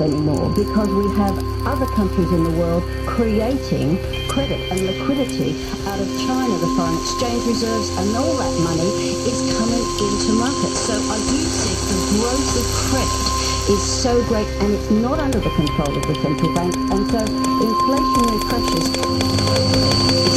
anymore because we have other countries in the world creating credit and liquidity out of China, the foreign exchange reserves and all that money is coming into markets. So I do think the growth of credit is so great and it's not under the control of the central bank and so inflationary pressures